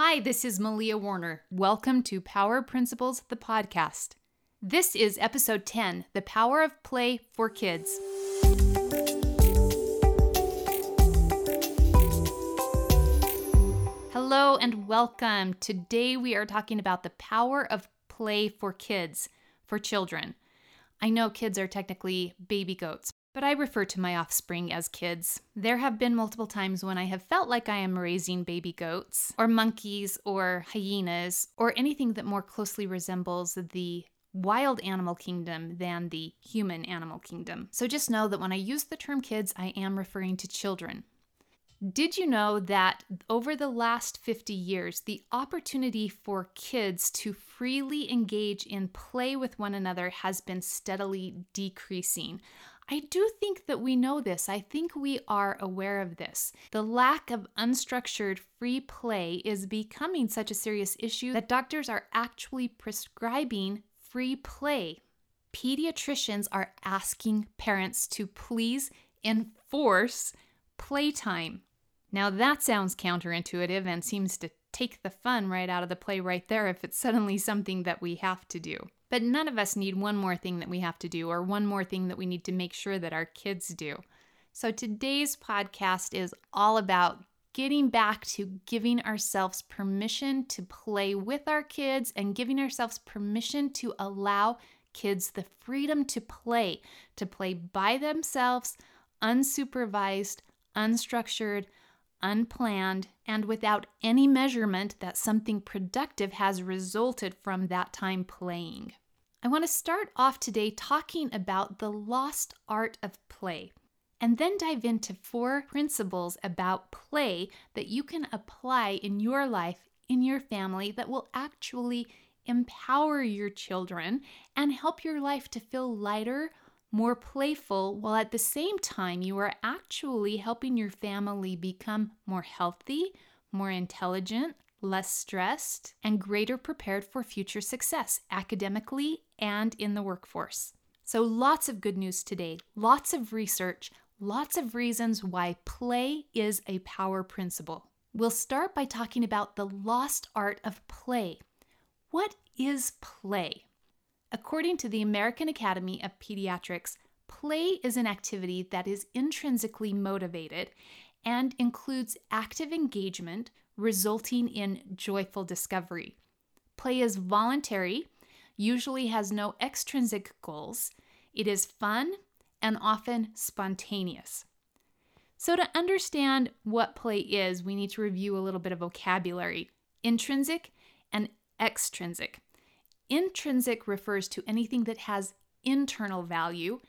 Hi, this is Malia Warner. Welcome to Power Principles, the podcast. This is episode 10 The Power of Play for Kids. Hello and welcome. Today we are talking about the power of play for kids, for children. I know kids are technically baby goats, but I refer to my offspring as kids. There have been multiple times when I have felt like I am raising baby goats, or monkeys, or hyenas, or anything that more closely resembles the wild animal kingdom than the human animal kingdom. So just know that when I use the term kids, I am referring to children. Did you know that over the last 50 years, the opportunity for kids to freely engage in play with one another has been steadily decreasing? I do think that we know this. I think we are aware of this. The lack of unstructured free play is becoming such a serious issue that doctors are actually prescribing free play. Pediatricians are asking parents to please enforce playtime. Now, that sounds counterintuitive and seems to take the fun right out of the play right there if it's suddenly something that we have to do. But none of us need one more thing that we have to do or one more thing that we need to make sure that our kids do. So today's podcast is all about getting back to giving ourselves permission to play with our kids and giving ourselves permission to allow kids the freedom to play, to play by themselves, unsupervised, unstructured, unplanned, and without any measurement that something productive has resulted from that time playing. I want to start off today talking about the lost art of play, and then dive into four principles about play that you can apply in your life, in your family, that will actually empower your children and help your life to feel lighter, more playful, while at the same time you are actually helping your family become more healthy, more intelligent, less stressed, and greater prepared for future success academically and in the workforce. So, lots of good news today, lots of research, lots of reasons why play is a power principle. We'll start by talking about the lost art of play. What is play? According to the American Academy of Pediatrics, play is an activity that is intrinsically motivated and includes active engagement resulting in joyful discovery. Play is voluntary, usually has no extrinsic goals, it is fun, and often spontaneous. So, to understand what play is, we need to review a little bit of vocabulary intrinsic and extrinsic. Intrinsic refers to anything that has internal value.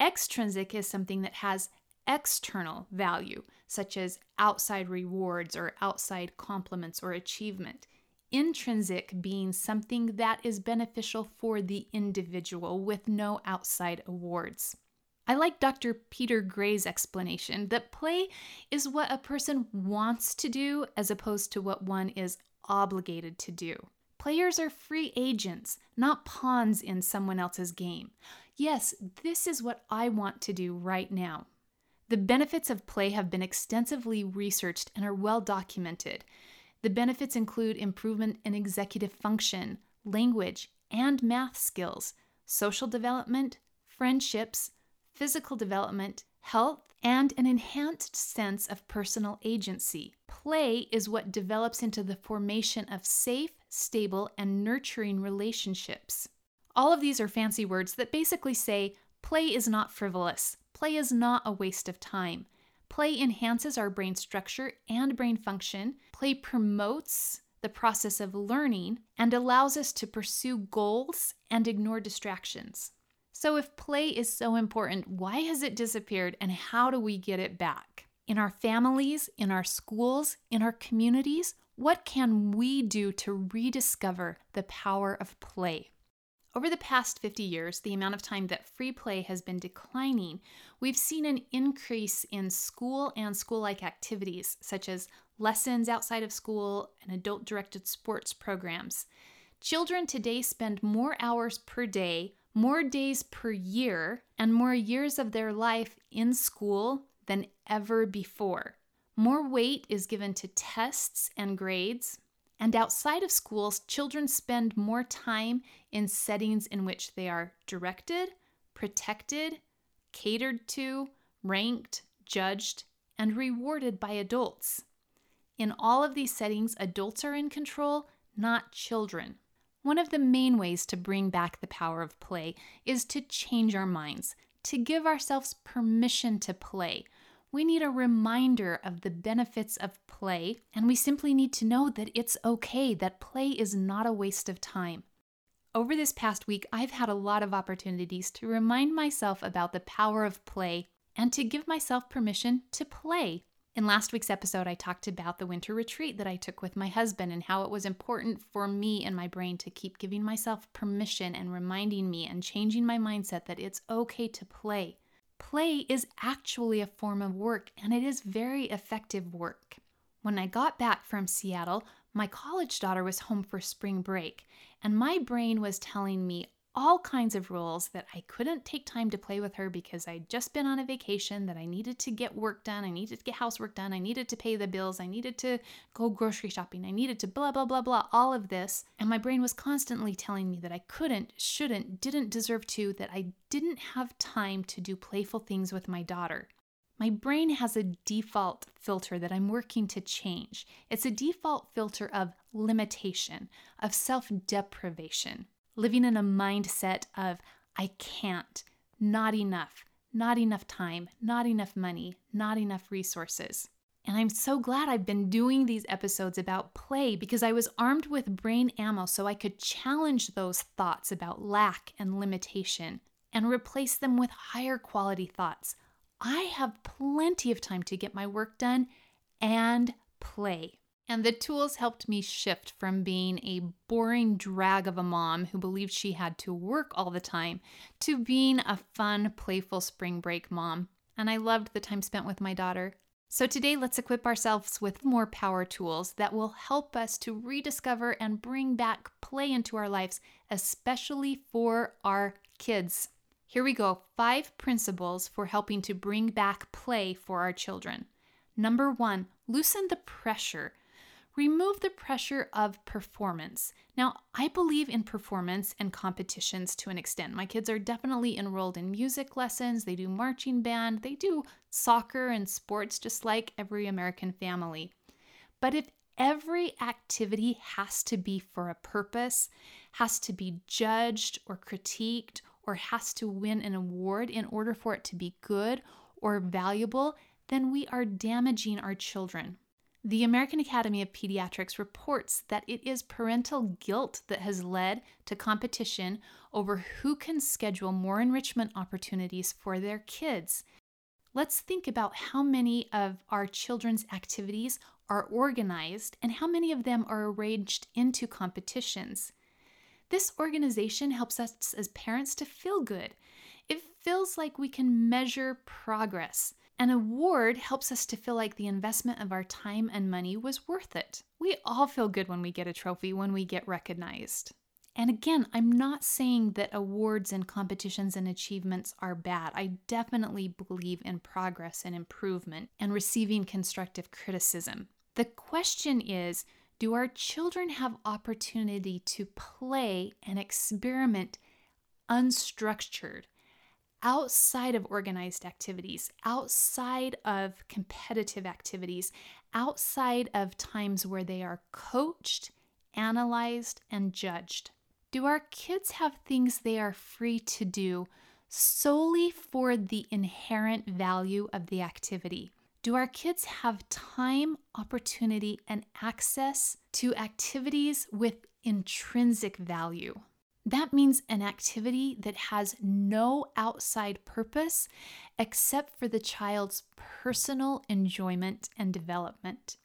Extrinsic is something that has external value, such as outside rewards or outside compliments or achievement. Intrinsic being something that is beneficial for the individual with no outside awards. I like Dr. Peter Gray's explanation that play is what a person wants to do as opposed to what one is obligated to do. Players are free agents, not pawns in someone else's game. Yes, this is what I want to do right now. The benefits of play have been extensively researched and are well documented. The benefits include improvement in executive function, language, and math skills, social development, friendships, physical development, health, and an enhanced sense of personal agency. Play is what develops into the formation of safe, stable, and nurturing relationships. All of these are fancy words that basically say play is not frivolous, play is not a waste of time. Play enhances our brain structure and brain function. Play promotes the process of learning and allows us to pursue goals and ignore distractions. So, if play is so important, why has it disappeared and how do we get it back? In our families, in our schools, in our communities, what can we do to rediscover the power of play? Over the past 50 years, the amount of time that free play has been declining, we've seen an increase in school and school like activities, such as lessons outside of school and adult directed sports programs. Children today spend more hours per day more days per year and more years of their life in school than ever before. More weight is given to tests and grades. And outside of schools, children spend more time in settings in which they are directed, protected, catered to, ranked, judged, and rewarded by adults. In all of these settings, adults are in control, not children. One of the main ways to bring back the power of play is to change our minds, to give ourselves permission to play. We need a reminder of the benefits of play, and we simply need to know that it's okay, that play is not a waste of time. Over this past week, I've had a lot of opportunities to remind myself about the power of play and to give myself permission to play. In last week's episode, I talked about the winter retreat that I took with my husband and how it was important for me and my brain to keep giving myself permission and reminding me and changing my mindset that it's okay to play. Play is actually a form of work and it is very effective work. When I got back from Seattle, my college daughter was home for spring break, and my brain was telling me all kinds of rules that I couldn't take time to play with her because I'd just been on a vacation, that I needed to get work done, I needed to get housework done, I needed to pay the bills, I needed to go grocery shopping, I needed to blah, blah, blah, blah, all of this. And my brain was constantly telling me that I couldn't, shouldn't, didn't deserve to, that I didn't have time to do playful things with my daughter. My brain has a default filter that I'm working to change. It's a default filter of limitation, of self deprivation, living in a mindset of I can't, not enough, not enough time, not enough money, not enough resources. And I'm so glad I've been doing these episodes about play because I was armed with brain ammo so I could challenge those thoughts about lack and limitation and replace them with higher quality thoughts. I have plenty of time to get my work done and play. And the tools helped me shift from being a boring drag of a mom who believed she had to work all the time to being a fun, playful spring break mom. And I loved the time spent with my daughter. So today, let's equip ourselves with more power tools that will help us to rediscover and bring back play into our lives, especially for our kids. Here we go five principles for helping to bring back play for our children. Number one, loosen the pressure remove the pressure of performance. Now, I believe in performance and competitions to an extent. My kids are definitely enrolled in music lessons, they do marching band, they do soccer and sports just like every American family. But if every activity has to be for a purpose, has to be judged or critiqued, or has to win an award in order for it to be good or valuable, then we are damaging our children. The American Academy of Pediatrics reports that it is parental guilt that has led to competition over who can schedule more enrichment opportunities for their kids. Let's think about how many of our children's activities are organized and how many of them are arranged into competitions. This organization helps us as parents to feel good. It feels like we can measure progress. An award helps us to feel like the investment of our time and money was worth it. We all feel good when we get a trophy, when we get recognized. And again, I'm not saying that awards and competitions and achievements are bad. I definitely believe in progress and improvement and receiving constructive criticism. The question is do our children have opportunity to play and experiment unstructured? Outside of organized activities, outside of competitive activities, outside of times where they are coached, analyzed, and judged? Do our kids have things they are free to do solely for the inherent value of the activity? Do our kids have time, opportunity, and access to activities with intrinsic value? That means an activity that has no outside purpose except for the child's personal enjoyment and development.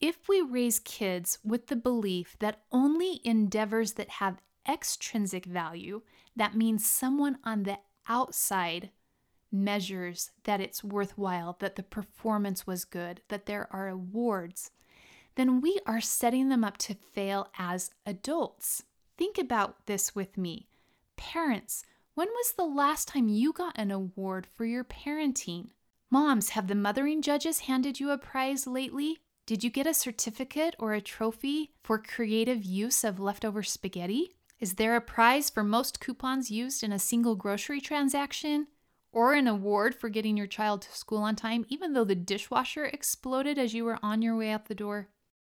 If we raise kids with the belief that only endeavors that have extrinsic value, that means someone on the outside measures that it's worthwhile, that the performance was good, that there are awards, then we are setting them up to fail as adults. Think about this with me. Parents, when was the last time you got an award for your parenting? Moms, have the mothering judges handed you a prize lately? Did you get a certificate or a trophy for creative use of leftover spaghetti? Is there a prize for most coupons used in a single grocery transaction? Or an award for getting your child to school on time, even though the dishwasher exploded as you were on your way out the door?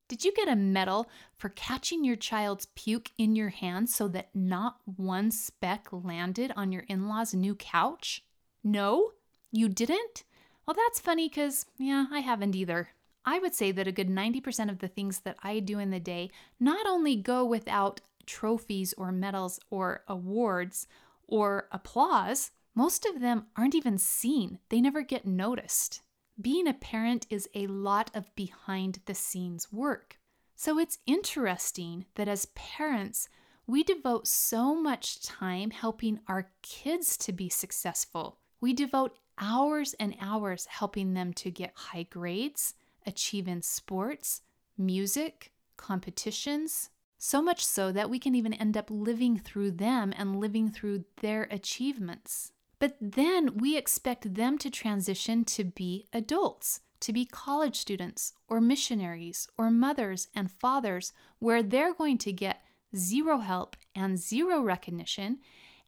Did you get a medal for catching your child's puke in your hand so that not one speck landed on your in law's new couch? No? You didn't? Well, that's funny because, yeah, I haven't either. I would say that a good 90% of the things that I do in the day not only go without trophies or medals or awards or applause, most of them aren't even seen. They never get noticed. Being a parent is a lot of behind the scenes work. So it's interesting that as parents, we devote so much time helping our kids to be successful. We devote hours and hours helping them to get high grades, achieve in sports, music, competitions, so much so that we can even end up living through them and living through their achievements. But then we expect them to transition to be adults, to be college students or missionaries or mothers and fathers, where they're going to get zero help and zero recognition.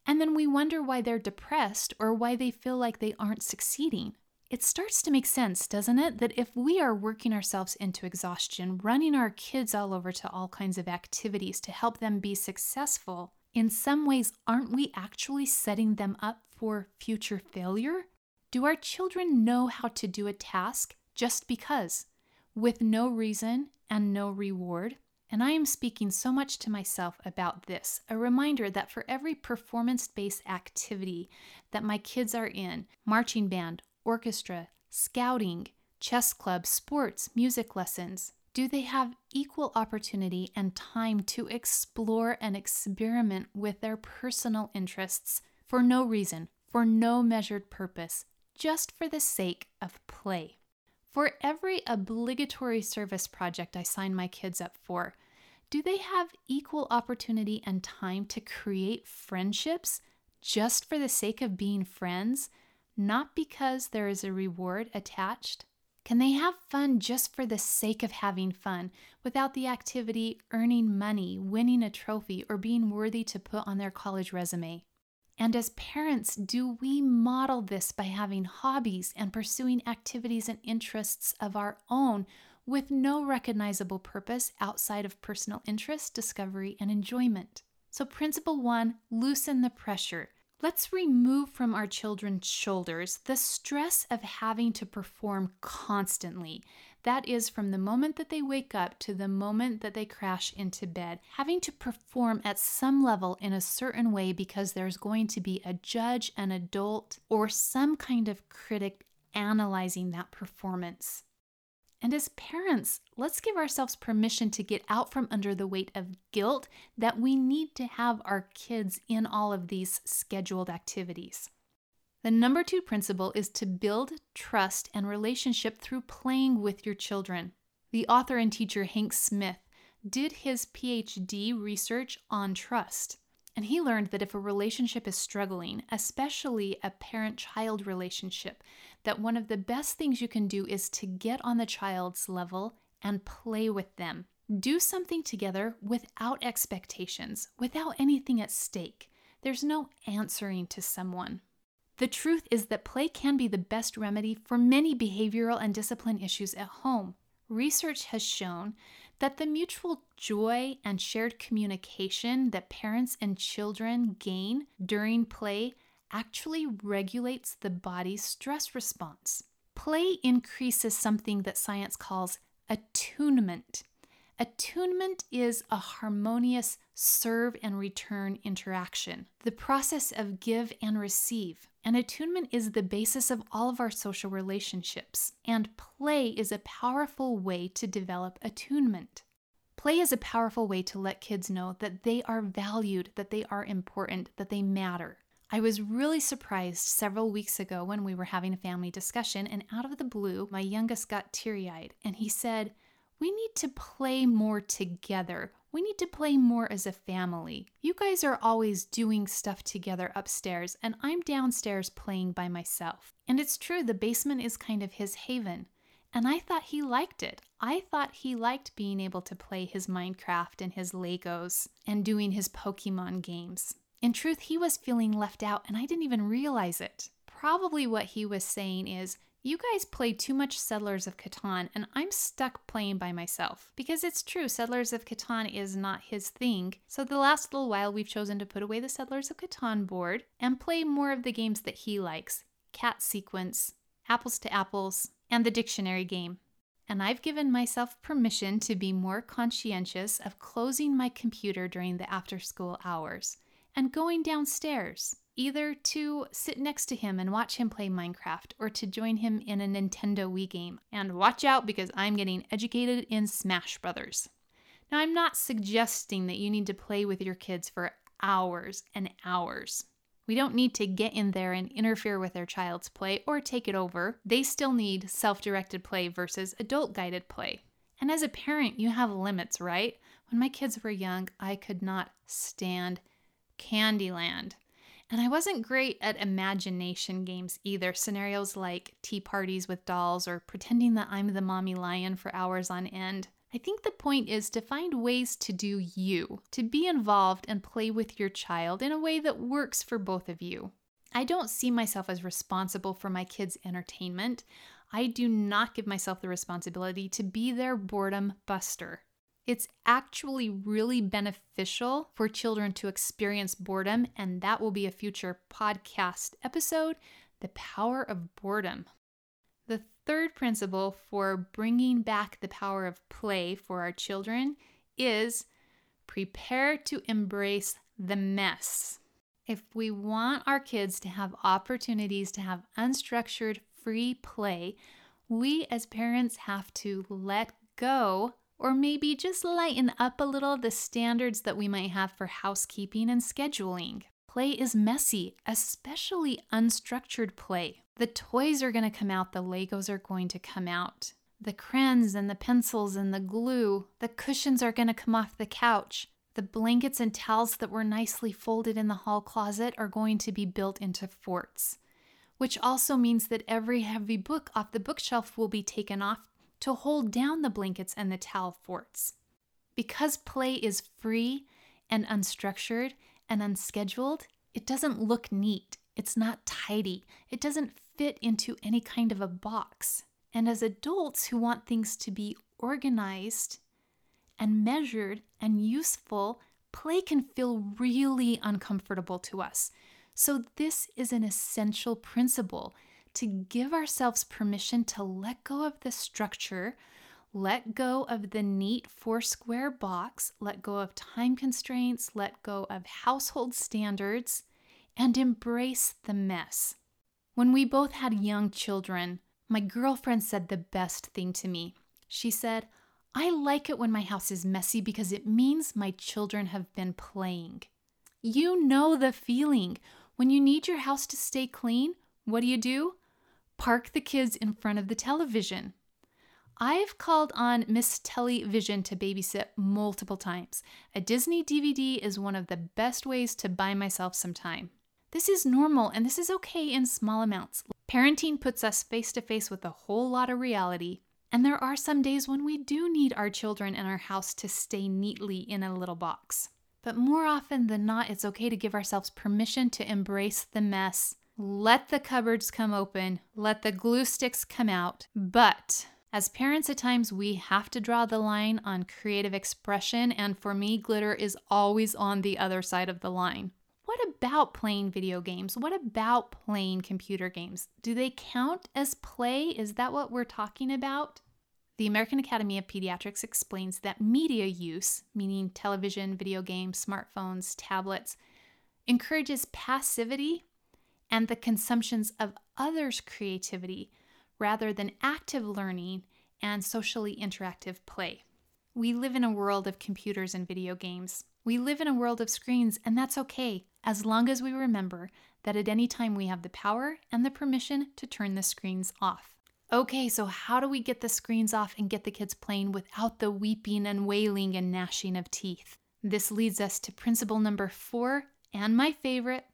And then we wonder why they're depressed or why they feel like they aren't succeeding. It starts to make sense, doesn't it? That if we are working ourselves into exhaustion, running our kids all over to all kinds of activities to help them be successful, in some ways, aren't we actually setting them up for future failure? Do our children know how to do a task just because, with no reason and no reward? And I am speaking so much to myself about this a reminder that for every performance based activity that my kids are in marching band, orchestra, scouting, chess club, sports, music lessons? Do they have equal opportunity and time to explore and experiment with their personal interests for no reason, for no measured purpose, just for the sake of play? For every obligatory service project I sign my kids up for, do they have equal opportunity and time to create friendships just for the sake of being friends not because there is a reward attached? Can they have fun just for the sake of having fun, without the activity earning money, winning a trophy, or being worthy to put on their college resume? And as parents, do we model this by having hobbies and pursuing activities and interests of our own with no recognizable purpose outside of personal interest, discovery, and enjoyment? So, principle one loosen the pressure. Let's remove from our children's shoulders the stress of having to perform constantly. That is, from the moment that they wake up to the moment that they crash into bed, having to perform at some level in a certain way because there's going to be a judge, an adult, or some kind of critic analyzing that performance. And as parents, let's give ourselves permission to get out from under the weight of guilt that we need to have our kids in all of these scheduled activities. The number two principle is to build trust and relationship through playing with your children. The author and teacher Hank Smith did his PhD research on trust. And he learned that if a relationship is struggling, especially a parent child relationship, that one of the best things you can do is to get on the child's level and play with them. Do something together without expectations, without anything at stake. There's no answering to someone. The truth is that play can be the best remedy for many behavioral and discipline issues at home. Research has shown that the mutual joy and shared communication that parents and children gain during play actually regulates the body's stress response. Play increases something that science calls attunement. Attunement is a harmonious serve and return interaction, the process of give and receive. And attunement is the basis of all of our social relationships. And play is a powerful way to develop attunement. Play is a powerful way to let kids know that they are valued, that they are important, that they matter. I was really surprised several weeks ago when we were having a family discussion, and out of the blue, my youngest got teary eyed and he said, We need to play more together. We need to play more as a family. You guys are always doing stuff together upstairs, and I'm downstairs playing by myself. And it's true, the basement is kind of his haven. And I thought he liked it. I thought he liked being able to play his Minecraft and his Legos and doing his Pokemon games. In truth, he was feeling left out and I didn't even realize it. Probably what he was saying is, you guys play too much Settlers of Catan, and I'm stuck playing by myself. Because it's true, Settlers of Catan is not his thing. So, the last little while, we've chosen to put away the Settlers of Catan board and play more of the games that he likes Cat Sequence, Apples to Apples, and the Dictionary game. And I've given myself permission to be more conscientious of closing my computer during the after school hours and going downstairs either to sit next to him and watch him play Minecraft or to join him in a Nintendo Wii game. And watch out because I'm getting educated in Smash Brothers. Now, I'm not suggesting that you need to play with your kids for hours and hours. We don't need to get in there and interfere with their child's play or take it over. They still need self directed play versus adult guided play. And as a parent, you have limits, right? When my kids were young, I could not stand Candyland. And I wasn't great at imagination games either. Scenarios like tea parties with dolls or pretending that I'm the mommy lion for hours on end. I think the point is to find ways to do you, to be involved and play with your child in a way that works for both of you. I don't see myself as responsible for my kids' entertainment. I do not give myself the responsibility to be their boredom buster. It's actually really beneficial for children to experience boredom, and that will be a future podcast episode The Power of Boredom. The third principle for bringing back the power of play for our children is prepare to embrace the mess. If we want our kids to have opportunities to have unstructured, free play, we as parents have to let go or maybe just lighten up a little the standards that we might have for housekeeping and scheduling. Play is messy, especially unstructured play. The toys are going to come out, the Legos are going to come out. The crayons and the pencils and the glue, the cushions are going to come off the couch. The blankets and towels that were nicely folded in the hall closet are going to be built into forts, which also means that every heavy book off the bookshelf will be taken off to hold down the blankets and the towel forts. Because play is free and unstructured and unscheduled, it doesn't look neat. It's not tidy. It doesn't fit into any kind of a box. And as adults who want things to be organized and measured and useful, play can feel really uncomfortable to us. So, this is an essential principle to give ourselves permission to let go of the structure, let go of the neat four square box, let go of time constraints, let go of household standards, and embrace the mess. When we both had young children, my girlfriend said the best thing to me. She said, I like it when my house is messy because it means my children have been playing. You know the feeling. When you need your house to stay clean, what do you do? Park the kids in front of the television. I've called on Miss Television to babysit multiple times. A Disney DVD is one of the best ways to buy myself some time. This is normal and this is okay in small amounts. Parenting puts us face to face with a whole lot of reality, and there are some days when we do need our children and our house to stay neatly in a little box. But more often than not, it's okay to give ourselves permission to embrace the mess let the cupboards come open, let the glue sticks come out. But as parents, at times we have to draw the line on creative expression, and for me, glitter is always on the other side of the line. What about playing video games? What about playing computer games? Do they count as play? Is that what we're talking about? The American Academy of Pediatrics explains that media use, meaning television, video games, smartphones, tablets, encourages passivity and the consumptions of others' creativity rather than active learning and socially interactive play. We live in a world of computers and video games. We live in a world of screens, and that's okay, as long as we remember that at any time we have the power and the permission to turn the screens off. Okay, so how do we get the screens off and get the kids playing without the weeping and wailing and gnashing of teeth? This leads us to principle number four and my favorite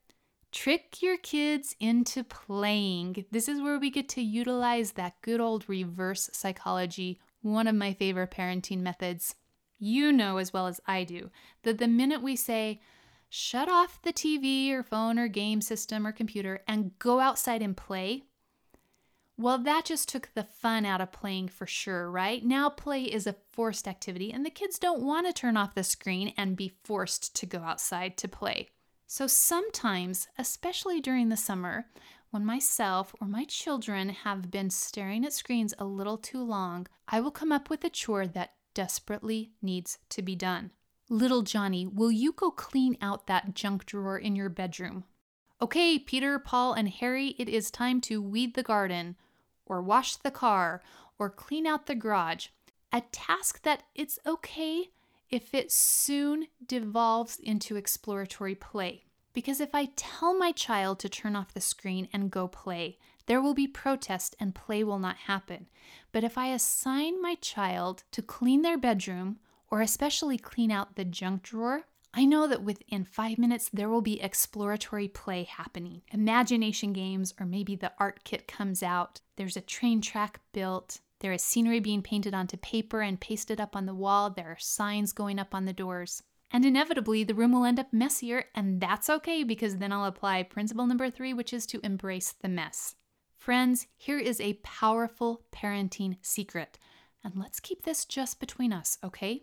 Trick your kids into playing. This is where we get to utilize that good old reverse psychology, one of my favorite parenting methods. You know as well as I do that the minute we say, shut off the TV or phone or game system or computer and go outside and play, well, that just took the fun out of playing for sure, right? Now, play is a forced activity, and the kids don't want to turn off the screen and be forced to go outside to play. So, sometimes, especially during the summer, when myself or my children have been staring at screens a little too long, I will come up with a chore that desperately needs to be done. Little Johnny, will you go clean out that junk drawer in your bedroom? Okay, Peter, Paul, and Harry, it is time to weed the garden or wash the car, or clean out the garage. A task that it's okay if it soon devolves into exploratory play. Because if I tell my child to turn off the screen and go play, there will be protest and play will not happen. But if I assign my child to clean their bedroom, or especially clean out the junk drawer, I know that within five minutes there will be exploratory play happening. Imagination games, or maybe the art kit comes out. There's a train track built. There is scenery being painted onto paper and pasted up on the wall. There are signs going up on the doors. And inevitably, the room will end up messier, and that's okay because then I'll apply principle number three, which is to embrace the mess. Friends, here is a powerful parenting secret. And let's keep this just between us, okay?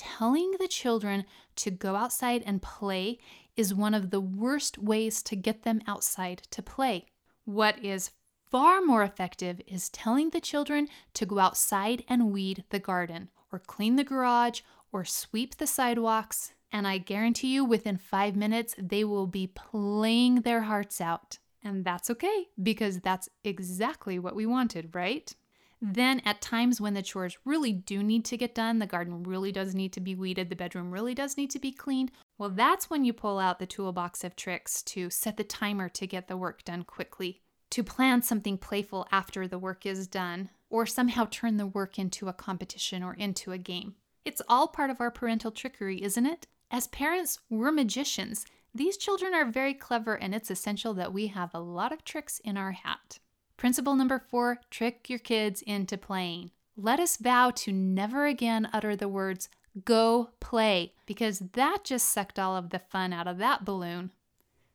telling the children to go outside and play is one of the worst ways to get them outside to play. What is far more effective is telling the children to go outside and weed the garden, or clean the garage, or sweep the sidewalks. And I guarantee you, within five minutes, they will be playing their hearts out. And that's okay, because that's exactly what we wanted, right? Then, at times when the chores really do need to get done, the garden really does need to be weeded, the bedroom really does need to be cleaned, well, that's when you pull out the toolbox of tricks to set the timer to get the work done quickly, to plan something playful after the work is done, or somehow turn the work into a competition or into a game. It's all part of our parental trickery, isn't it? As parents, we're magicians. These children are very clever, and it's essential that we have a lot of tricks in our hat. Principle number four trick your kids into playing. Let us vow to never again utter the words, go play, because that just sucked all of the fun out of that balloon.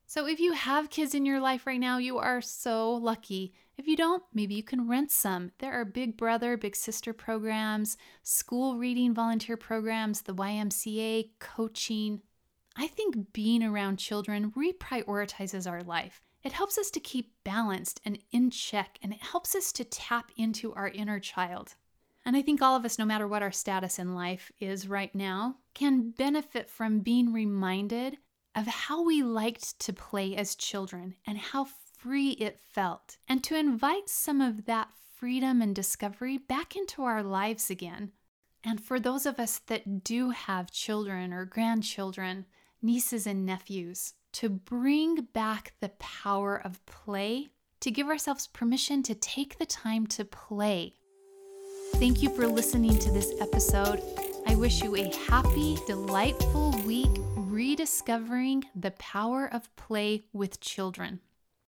So, if you have kids in your life right now, you are so lucky. If you don't, maybe you can rent some. There are big brother, big sister programs, school reading volunteer programs, the YMCA, coaching. I think being around children reprioritizes our life. It helps us to keep balanced and in check, and it helps us to tap into our inner child. And I think all of us, no matter what our status in life is right now, can benefit from being reminded of how we liked to play as children and how free it felt, and to invite some of that freedom and discovery back into our lives again. And for those of us that do have children or grandchildren, nieces and nephews, to bring back the power of play, to give ourselves permission to take the time to play. Thank you for listening to this episode. I wish you a happy, delightful week rediscovering the power of play with children.